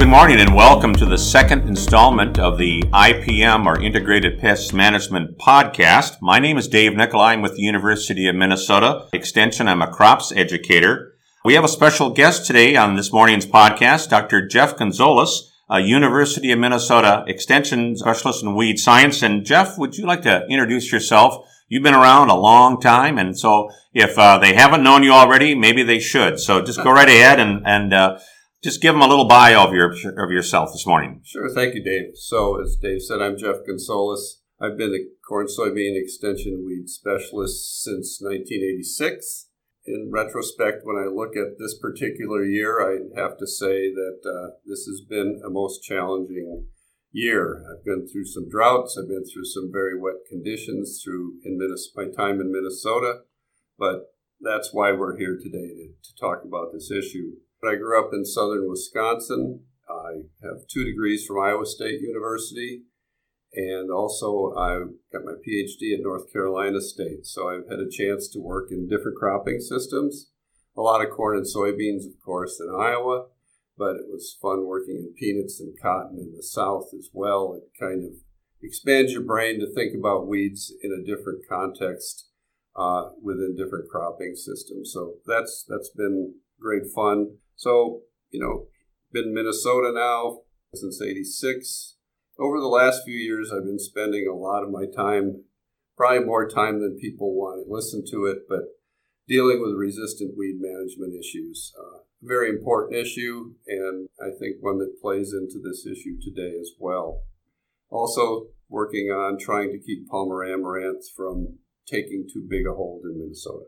Good morning and welcome to the second installment of the IPM or Integrated Pest Management podcast. My name is Dave Nicolai. I'm with the University of Minnesota Extension. I'm a crops educator. We have a special guest today on this morning's podcast, Dr. Jeff Gunsolus, a University of Minnesota Extension specialist in weed science. And Jeff, would you like to introduce yourself? You've been around a long time, and so if uh, they haven't known you already, maybe they should. So just go right ahead and and uh, just give them a little bio of your of yourself this morning. Sure, thank you, Dave. So as Dave said, I'm Jeff Gunsolus. I've been a corn soybean extension weed specialist since 1986 in retrospect, when I look at this particular year, I have to say that uh, this has been a most challenging year. I've been through some droughts. I've been through some very wet conditions through in my time in Minnesota, but that's why we're here today to, to talk about this issue. I grew up in southern Wisconsin. I have two degrees from Iowa State University. And also, I got my PhD at North Carolina State. So I've had a chance to work in different cropping systems. A lot of corn and soybeans, of course, in Iowa, but it was fun working in peanuts and cotton in the South as well. It kind of expands your brain to think about weeds in a different context uh, within different cropping systems. So that's that's been great fun. So you know, been in Minnesota now since '86 over the last few years, I've been spending a lot of my time, probably more time than people want to listen to it, but dealing with resistant weed management issues. Uh, very important issue, and I think one that plays into this issue today as well. Also, working on trying to keep Palmer amaranth from taking too big a hold in Minnesota.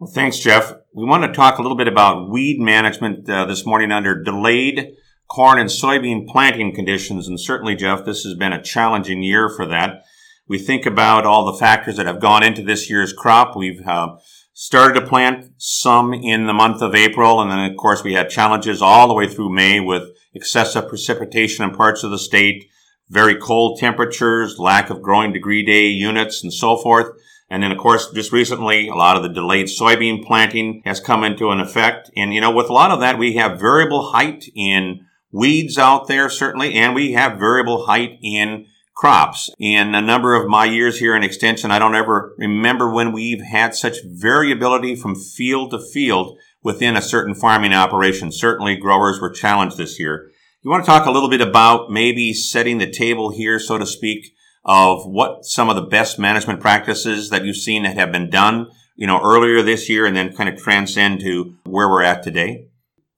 Well, thanks, Jeff. We want to talk a little bit about weed management uh, this morning under delayed corn and soybean planting conditions. And certainly, Jeff, this has been a challenging year for that. We think about all the factors that have gone into this year's crop. We've uh, started to plant some in the month of April. And then, of course, we had challenges all the way through May with excessive precipitation in parts of the state, very cold temperatures, lack of growing degree day units, and so forth. And then, of course, just recently, a lot of the delayed soybean planting has come into an effect. And, you know, with a lot of that, we have variable height in weeds out there, certainly, and we have variable height in crops. In a number of my years here in Extension, I don't ever remember when we've had such variability from field to field within a certain farming operation. Certainly, growers were challenged this year. You want to talk a little bit about maybe setting the table here, so to speak, of what some of the best management practices that you've seen that have been done, you know, earlier this year and then kind of transcend to where we're at today?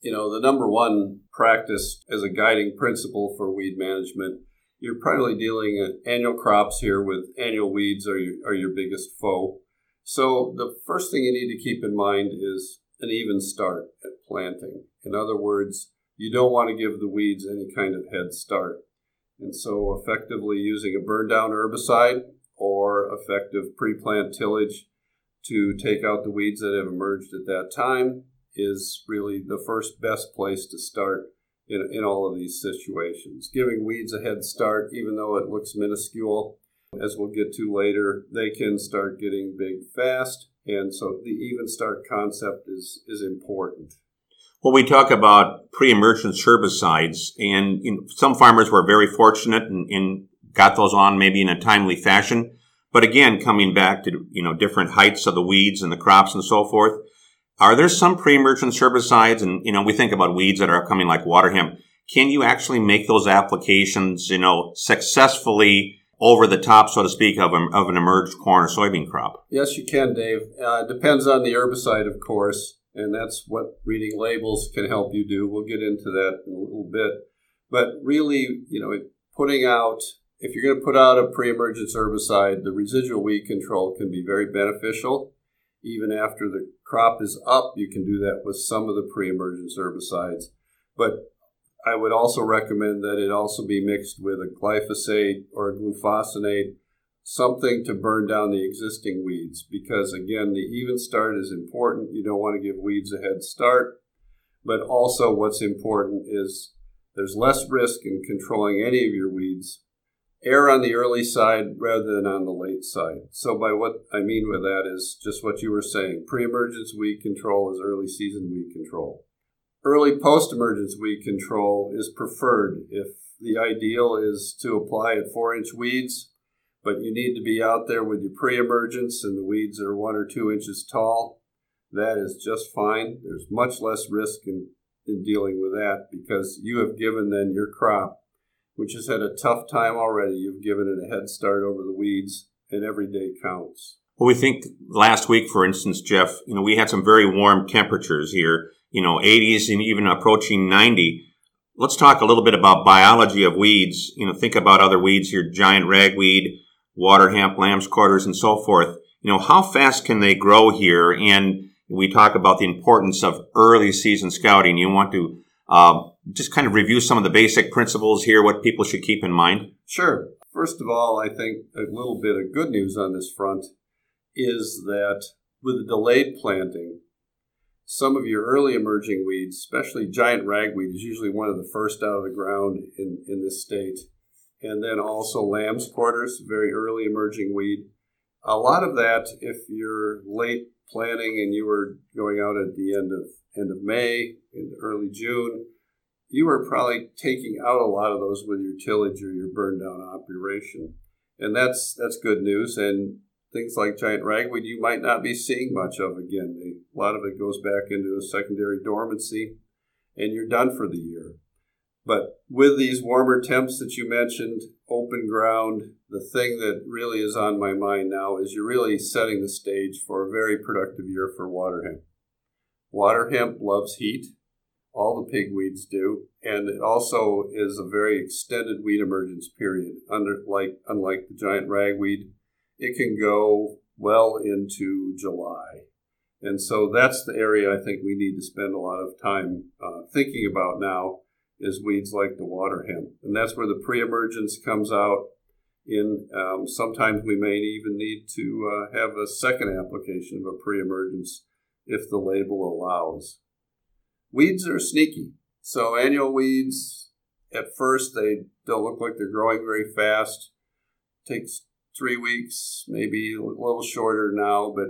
You know, the number one practice as a guiding principle for weed management. You're probably dealing annual crops here with annual weeds are your, are your biggest foe. So the first thing you need to keep in mind is an even start at planting. In other words, you don't want to give the weeds any kind of head start. And so effectively using a burn down herbicide or effective pre-plant tillage to take out the weeds that have emerged at that time is really the first best place to start in, in all of these situations. Giving weeds a head start, even though it looks minuscule, as we'll get to later, they can start getting big fast. And so the even start concept is, is important. Well, we talk about pre-emergence herbicides, and you know, some farmers were very fortunate and, and got those on maybe in a timely fashion. But again, coming back to you know different heights of the weeds and the crops and so forth, are there some pre-emergence herbicides? And, you know, we think about weeds that are coming like water hemp. Can you actually make those applications, you know, successfully over the top, so to speak, of, a, of an emerged corn or soybean crop? Yes, you can, Dave. Uh, depends on the herbicide, of course, and that's what reading labels can help you do. We'll get into that in a little bit. But really, you know, putting out, if you're going to put out a pre-emergence herbicide, the residual weed control can be very beneficial even after the crop is up, you can do that with some of the pre-emergence herbicides. But I would also recommend that it also be mixed with a glyphosate or a glufosinate, something to burn down the existing weeds. Because again, the even start is important. You don't want to give weeds a head start. But also, what's important is there's less risk in controlling any of your weeds err on the early side rather than on the late side. So, by what I mean with that is just what you were saying pre emergence weed control is early season weed control. early post emergence weed control is preferred. If the ideal is to apply at four inch weeds, but you need to be out there with your pre emergence and the weeds are one or two inches tall, that is just fine. There's much less risk in, in dealing with that because you have given then your crop, which has had a tough time already, you've given it a head start over the weeds, and every day counts. Well, we think last week, for instance, Jeff, you know, we had some very warm temperatures here, you know, 80s and even approaching 90. Let's talk a little bit about biology of weeds. You know, think about other weeds here, giant ragweed, water hemp, lamb's quarters, and so forth. You know, how fast can they grow here? And we talk about the importance of early season scouting. You want to uh, just kind of review some of the basic principles here, what people should keep in mind? Sure. First of all, I think a little bit of good news on this front is that with the delayed planting, some of your early emerging weeds, especially giant ragweed, is usually one of the first out of the ground in, in this state. And then also lamb's quarters, very early emerging weed. A lot of that, if you're late planting and you were going out at the end of end of May, in early June, you were probably taking out a lot of those with your tillage or your burn down operation. And that's that's good news. And things like giant ragweed you might not be seeing much of again. A lot of it goes back into a secondary dormancy, and you're done for the year. But with these warmer temps that you mentioned, open ground, the thing that really is on my mind now is you're really setting the stage for a very productive year for water hemp. Water hemp loves heat. All the pigweeds do, and it also is a very extended weed emergence period. Under like unlike the giant ragweed, it can go well into July. And so that's the area I think we need to spend a lot of time uh, thinking about now is weeds like the water hemp. And that's where the pre-emergence comes out in. Um, sometimes we may even need to uh, have a second application of a pre-emergence if the label allows. Weeds are sneaky. So annual weeds, at first, they don't look like they're growing very fast. Takes three weeks, maybe a little shorter now, but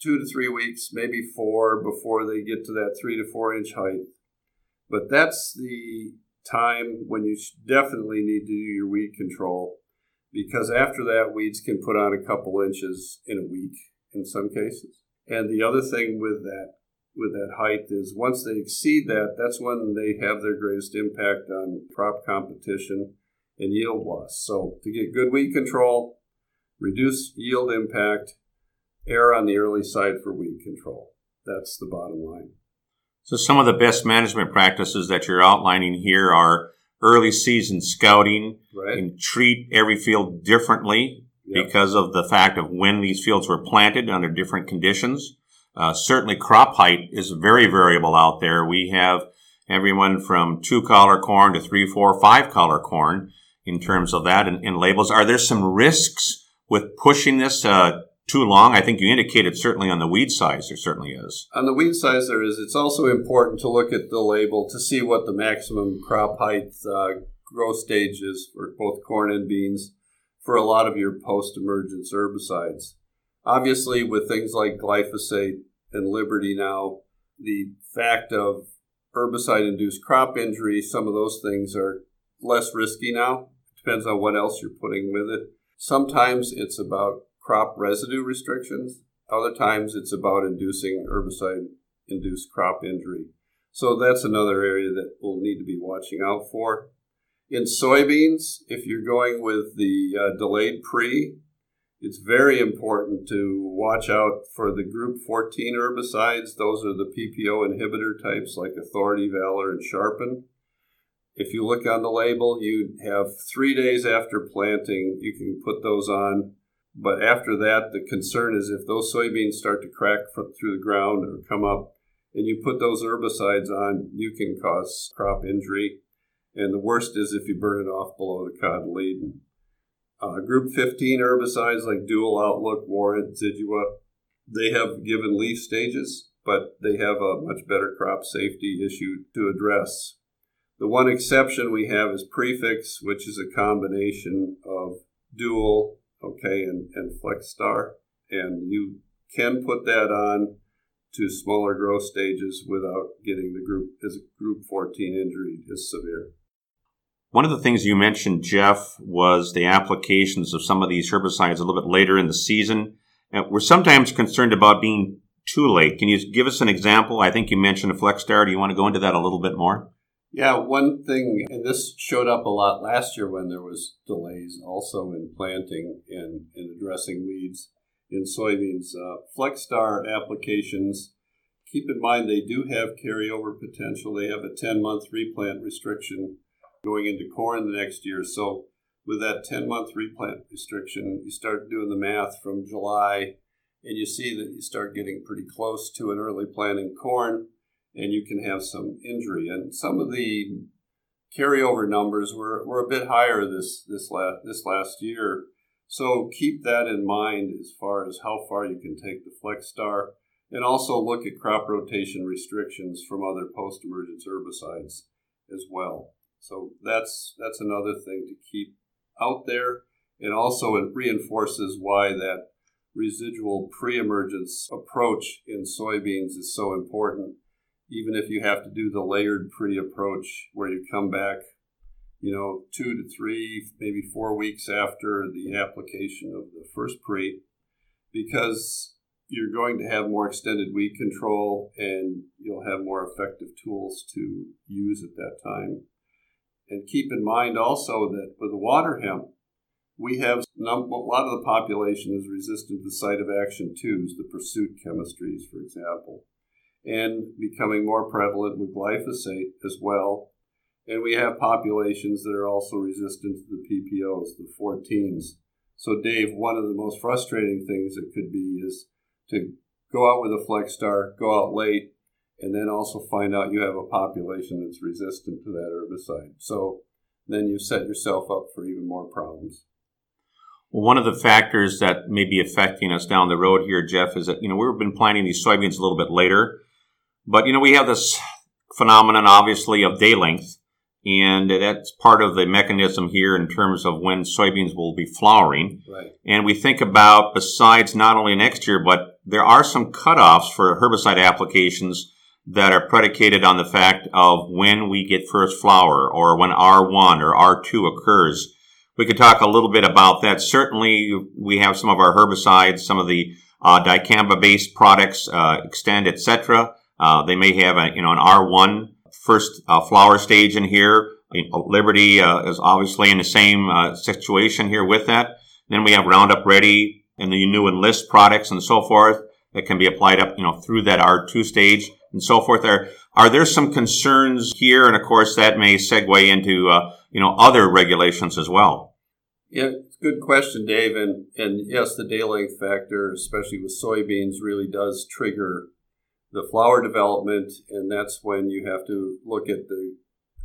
two to three weeks, maybe four before they get to that three to four inch height. But that's the time when you definitely need to do your weed control because after that, weeds can put on a couple inches in a week in some cases. And the other thing with that with that height is once they exceed that, that's when they have their greatest impact on crop competition and yield loss. So to get good weed control, reduce yield impact, err on the early side for weed control. That's the bottom line. So some of the best management practices that you're outlining here are early season scouting right. and treat every field differently yep. because of the fact of when these fields were planted under different conditions. Uh, certainly crop height is very variable out there. We have everyone from two collar corn to three, four, five collar corn in terms of that and, and labels. Are there some risks with pushing this uh, too long? I think you indicated certainly on the weed size, there certainly is. On the weed size, there is. It's also important to look at the label to see what the maximum crop height uh, growth stage is for both corn and beans for a lot of your post emergence herbicides. Obviously, with things like glyphosate and Liberty now, the fact of herbicide induced crop injury, some of those things are less risky now. Depends on what else you're putting with it. Sometimes it's about crop residue restrictions. Other times it's about inducing herbicide induced crop injury. So that's another area that we'll need to be watching out for. In soybeans, if you're going with the uh, delayed pre, it's very important to watch out for the group 14 herbicides. Those are the PPO inhibitor types like Authority, Valor, and Sharpen. If you look on the label, you have three days after planting, you can put those on. But after that, the concern is if those soybeans start to crack through the ground or come up, and you put those herbicides on, you can cause crop injury. And the worst is if you burn it off below the cotyledon. Uh, group 15 herbicides like Dual Outlook, Warrant, Zidua, they have given leaf stages, but they have a much better crop safety issue to address. The one exception we have is prefix, which is a combination of dual, okay, and, and FlexStar. And you can put that on to smaller growth stages without getting the group as a group 14 injury is severe. One of the things you mentioned, Jeff, was the applications of some of these herbicides a little bit later in the season. We're sometimes concerned about being too late. Can you give us an example? I think you mentioned a FlexStar. Do you want to go into that a little bit more? Yeah, one thing, and this showed up a lot last year when there was delays also in planting and, and addressing weeds in soybeans. Uh, FlexStar applications, keep in mind they do have carryover potential. They have a 10 month replant restriction going into corn the next year. So with that 10 month replant restriction, you start doing the math from July and you see that you start getting pretty close to an early planting corn and you can have some injury. And some of the carryover numbers were, were a bit higher this this last this last year. So keep that in mind as far as how far you can take the FlexStar, and also look at crop rotation restrictions from other post-emergence herbicides as well. So that's that's another thing to keep out there, and also it reinforces why that residual pre-emergence approach in soybeans is so important even if you have to do the layered pre approach where you come back, you know, two to three, maybe four weeks after the application of the first pre, because you're going to have more extended weed control and you'll have more effective tools to use at that time. And keep in mind also that with the water hemp, we have a lot of the population is resistant to site of action twos, the pursuit chemistries, for example and becoming more prevalent with glyphosate as well. And we have populations that are also resistant to the PPOs, the 14s. So, Dave, one of the most frustrating things it could be is to go out with a FlexStar, go out late, and then also find out you have a population that's resistant to that herbicide. So then you set yourself up for even more problems. Well, one of the factors that may be affecting us down the road here, Jeff, is that, you know, we've been planting these soybeans a little bit later. But, you know, we have this phenomenon, obviously, of day length. And that's part of the mechanism here in terms of when soybeans will be flowering. Right. And we think about, besides not only next year, but there are some cutoffs for herbicide applications that are predicated on the fact of when we get first flower or when R1 or R2 occurs. We could talk a little bit about that. Certainly, we have some of our herbicides, some of the uh, dicamba-based products, uh, Xtend, etc. Uh, they may have a, you know, an R1 first uh, flower stage in here. Liberty uh, is obviously in the same uh, situation here with that. Then we have Roundup Ready and the new Enlist products and so forth that can be applied up, you know, through that R2 stage and so forth. There are there some concerns here, and of course that may segue into uh, you know other regulations as well. Yeah, good question, Dave. And and yes, the day length factor, especially with soybeans, really does trigger the flower development, and that's when you have to look at the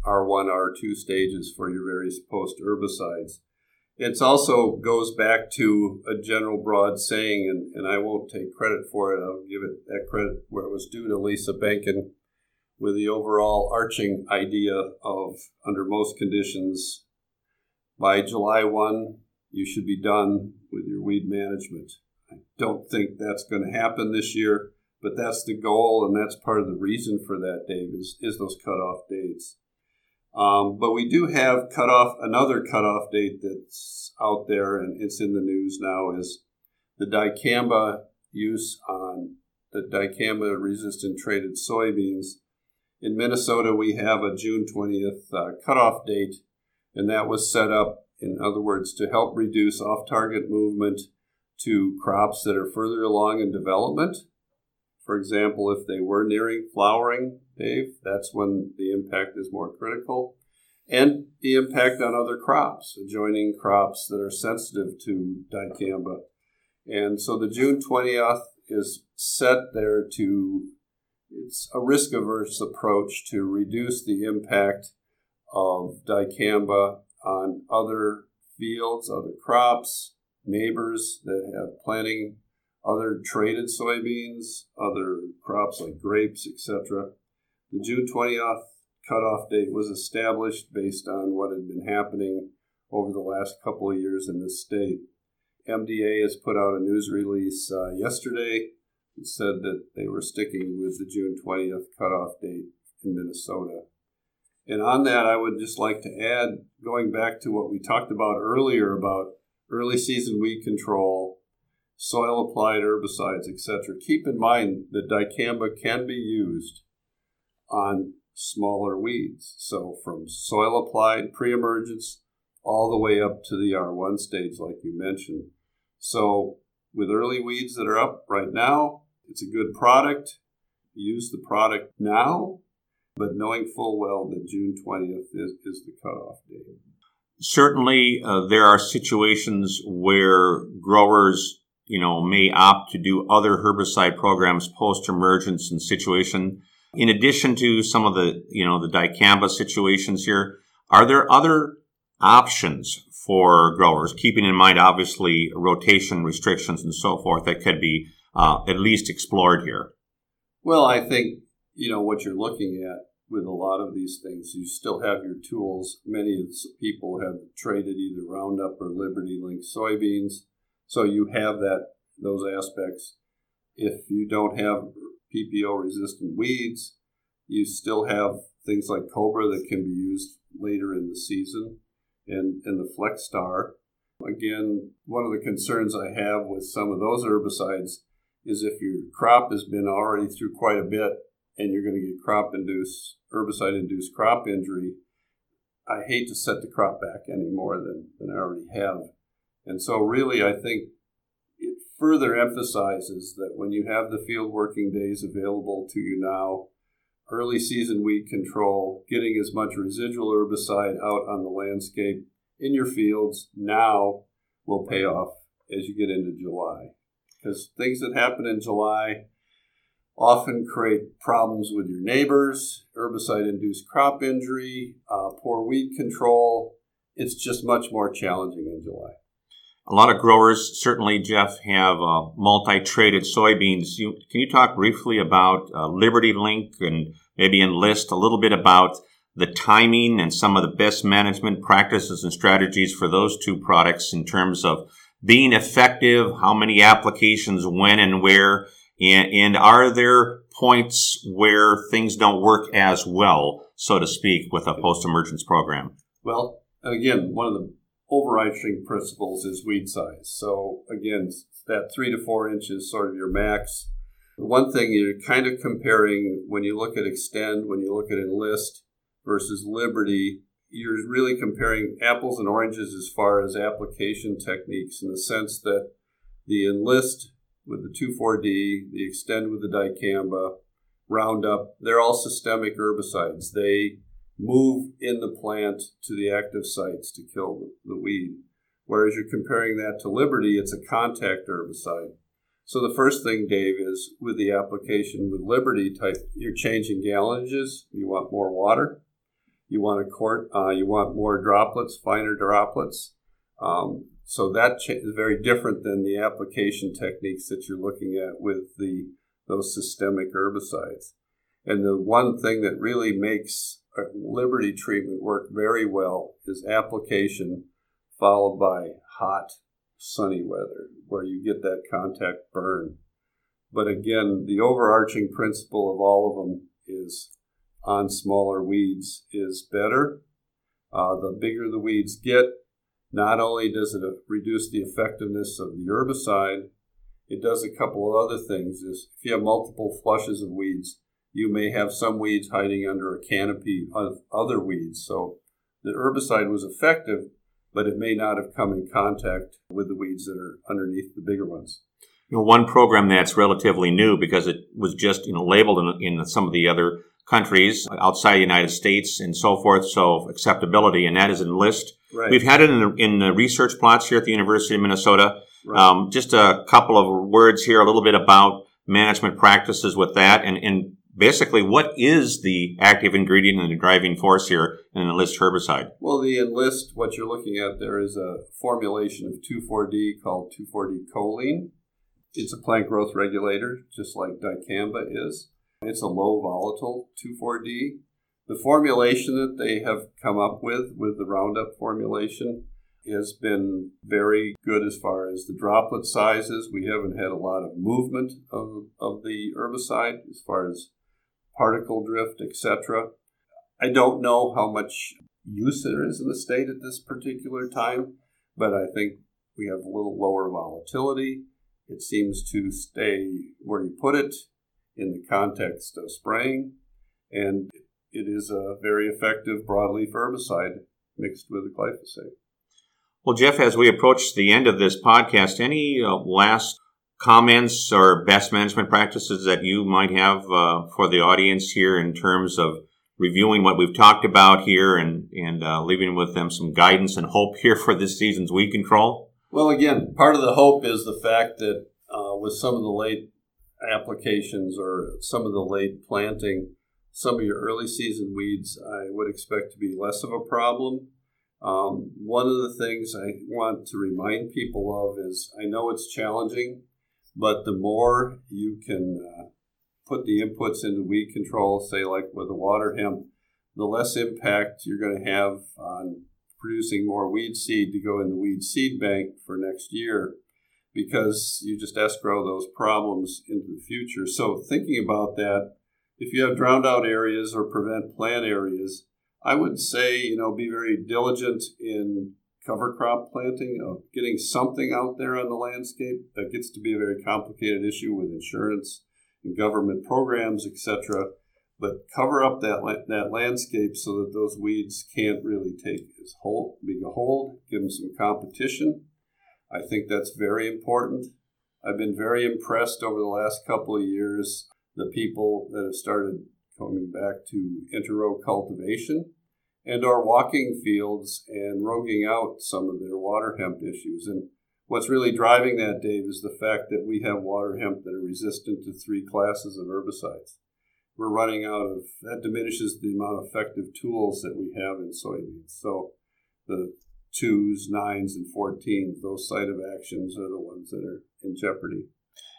R1, R2 stages for your various post herbicides. It also goes back to a general broad saying, and, and I won't take credit for it. I'll give it that credit where it was due to Lisa Behnken with the overall arching idea of under most conditions, by July 1, you should be done with your weed management. I don't think that's going to happen this year but that's the goal, and that's part of the reason for that, Dave, is, is those cutoff dates. Um, but we do have cutoff another cutoff date that's out there, and it's in the news now. Is the dicamba use on the dicamba resistant traited soybeans? In Minnesota, we have a June twentieth uh, cutoff date, and that was set up, in other words, to help reduce off-target movement to crops that are further along in development for example, if they were nearing flowering, Dave, that's when the impact is more critical. And the impact on other crops, adjoining crops that are sensitive to dicamba. And so the June 20th is set there to, it's a risk averse approach to reduce the impact of dicamba on other fields, other crops, neighbors that have planting other traited soybeans, other crops like grapes, etc. The June 20th cutoff date was established based on what had been happening over the last couple of years in this state. MDA has put out a news release uh, yesterday said that they were sticking with the June 20th cutoff date in Minnesota. And on that, I would just like to add, going back to what we talked about earlier about early season weed control, soil applied herbicides, etc. Keep in mind that dicamba can be used on smaller weeds. So from soil applied pre-emergence all the way up to the R1 stage, like you mentioned. So with early weeds that are up right now, it's a good product. Use the product now, but knowing full well that June 20th is, is the cutoff date. Certainly, uh, there are situations where growers, you know, may opt to do other herbicide programs post-emergence and situation. In addition to some of the, you know, the dicamba situations here, are there other options for growers, keeping in mind obviously rotation restrictions and so forth that could be uh, at least explored here? Well, I think you know what you're looking at with a lot of these things. You still have your tools. Many people have traded either Roundup or Liberty Link soybeans, so you have that those aspects. If you don't have PPO resistant weeds, you still have things like Cobra that can be used later in the season and, and the Flex Star. Again, one of the concerns I have with some of those herbicides is if your crop has been already through quite a bit and you're going to get crop induced, herbicide induced crop injury, I hate to set the crop back any more than, than I already have. And so, really, I think it further emphasizes that when you have the field working days available to you now, early season weed control, getting as much residual herbicide out on the landscape in your fields now will pay off as you get into July. Because things that happen in July often create problems with your neighbors, herbicide induced crop injury, uh, poor weed control. It's just much more challenging in July. A lot of growers, certainly, Jeff, have uh, multi-traited soybeans. You, can you talk briefly about uh, Liberty Link and maybe enlist a little bit about the timing and some of the best management practices and strategies for those two products in terms of being effective, how many applications, when and where, and, and are there points where things don't work as well, so to speak, with a post-emergence program? Well, again, one of the overarching principles is weed size. So again, that three to four inches sort of your max. The one thing you're kind of comparing when you look at Xtend, when you look at Enlist versus Liberty, you're really comparing apples and oranges as far as application techniques in the sense that the Enlist with the 2,4-D, the Xtend with the dicamba, Roundup, they're all systemic herbicides. They move in the plant to the active sites to kill the weed. Whereas you're comparing that to Liberty, it's a contact herbicide. So the first thing, Dave, is with the application with Liberty type, you're changing gallonages. You want more water. You want a quart. Uh, you want more droplets, finer droplets. Um, so that is very different than the application techniques that you're looking at with the those systemic herbicides. And the one thing that really makes Liberty treatment work very well is application followed by hot, sunny weather where you get that contact burn. But again, the overarching principle of all of them is on smaller weeds is better. Uh, the bigger the weeds get, not only does it reduce the effectiveness of the herbicide, it does a couple of other things. If you have multiple flushes of weeds, you may have some weeds hiding under a canopy of other weeds. So the herbicide was effective, but it may not have come in contact with the weeds that are underneath the bigger ones. You know, one program that's relatively new because it was just you know labeled in, in some of the other countries outside the United States and so forth. So acceptability, and that is Enlist. Right. We've had it in the, in the research plots here at the University of Minnesota. Right. Um, just a couple of words here, a little bit about management practices with that, and, and basically, what is the active ingredient and the driving force here in enlist herbicide? Well, the enlist, what you're looking at there is a formulation of 2,4-D called 2,4-D choline. It's a plant growth regulator, just like dicamba is. It's a low volatile 2,4-D. The formulation that they have come up with, with the Roundup formulation, has been very good as far as the droplet sizes. We haven't had a lot of movement of, of the herbicide as far as particle drift, etc. I don't know how much use there is in the state at this particular time, but I think we have a little lower volatility. It seems to stay where you put it in the context of spraying, and it is a very effective broadleaf herbicide mixed with glyphosate. Well, Jeff, as we approach the end of this podcast, any uh, last comments or best management practices that you might have uh, for the audience here in terms of reviewing what we've talked about here and, and uh, leaving with them some guidance and hope here for this season's weed control? Well, again, part of the hope is the fact that uh, with some of the late applications or some of the late planting, some of your early season weeds I would expect to be less of a problem. Um, one of the things I want to remind people of is I know it's challenging, but the more you can uh, put the inputs into weed control, say like with the water hemp, the less impact you're going to have on producing more weed seed to go in the weed seed bank for next year because you just escrow those problems into the future. So, thinking about that, if you have drowned out areas or prevent plant areas, I would say, you know, be very diligent in cover crop planting, of getting something out there on the landscape. That gets to be a very complicated issue with insurance and government programs, etc but cover up that that landscape so that those weeds can't really take as hold, big a hold. Give them some competition. I think that's very important. I've been very impressed over the last couple of years the people that have started coming back to interrow cultivation and are walking fields and roguing out some of their water hemp issues. And what's really driving that, Dave, is the fact that we have water hemp that are resistant to three classes of herbicides we're running out of that diminishes the amount of effective tools that we have in soybeans. So the twos, nines, and 14s, those site of actions are the ones that are in jeopardy.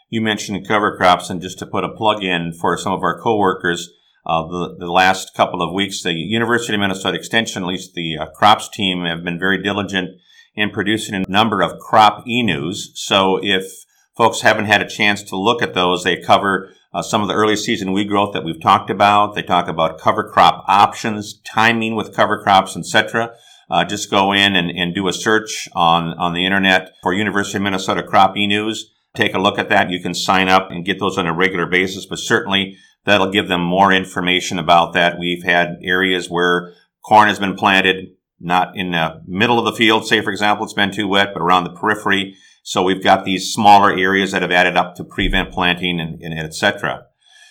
You mentioned cover crops, and just to put a plug in for some of our coworkers, uh, the, the last couple of weeks, the University of Minnesota Extension, at least the uh, crops team, have been very diligent in producing a number of crop e-news. So if folks haven't had a chance to look at those, they cover uh, some of the early season weed growth that we've talked about. They talk about cover crop options, timing with cover crops, etc. Uh, just go in and, and do a search on, on the internet for University of Minnesota Crop E-News. Take a look at that. You can sign up and get those on a regular basis, but certainly that'll give them more information about that. We've had areas where corn has been planted, not in the middle of the field, say, for example, it's been too wet, but around the periphery. So we've got these smaller areas that have added up to prevent planting and, and etc.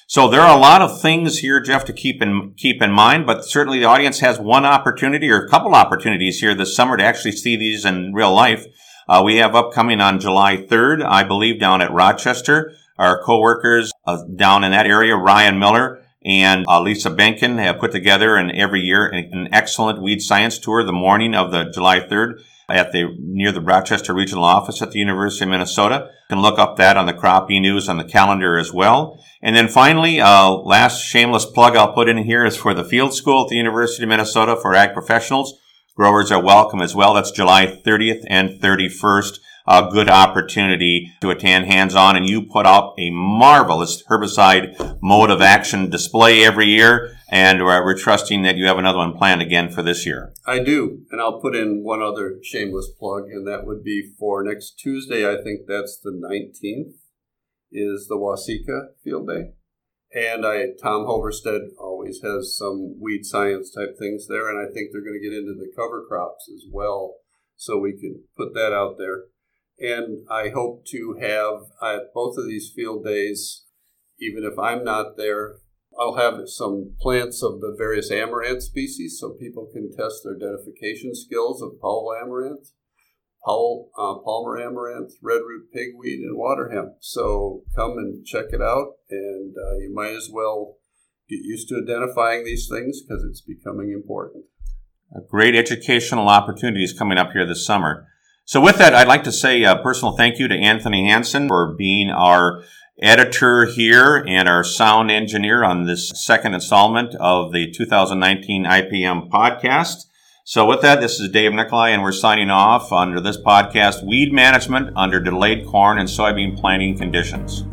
So there are a lot of things here, Jeff, to keep in keep in mind. But certainly the audience has one opportunity or a couple opportunities here this summer to actually see these in real life. Uh, we have upcoming on July 3rd, I believe, down at Rochester. Our coworkers uh, down in that area, Ryan Miller and uh, Lisa Behnken, have put together an every year an, an excellent weed science tour the morning of the July 3rd at the near the Rochester Regional Office at the University of Minnesota. You can look up that on the Crop E News on the calendar as well. And then finally, uh, last shameless plug I'll put in here is for the Field School at the University of Minnesota for ag professionals. Growers are welcome as well. That's July 30th and 31st a good opportunity to attend hands-on and you put up a marvelous herbicide mode of action display every year and we're, we're, trusting that you have another one planned again for this year. I do, and I'll put in one other shameless plug, and that would be for next Tuesday. I think that's the 19th, is the Waseca Field Day. And I, Tom Hoverstad always has some weed science type things there, and I think they're going to get into the cover crops as well. So we can put that out there. And I hope to have at both of these field days, even if I'm not there, I'll have some plants of the various amaranth species so people can test their identification skills of Powell amaranth, Powell, uh, Palmer amaranth, redroot pigweed, and water hemp. So come and check it out, and uh, you might as well get used to identifying these things because it's becoming important. A great educational opportunities coming up here this summer. So with that, I'd like to say a personal thank you to Anthony Hanson for being our editor here and our sound engineer on this second installment of the 2019 IPM podcast. So, with that, this is Dave Nicolai, and we're signing off under this podcast Weed Management Under Delayed Corn and Soybean Planting Conditions.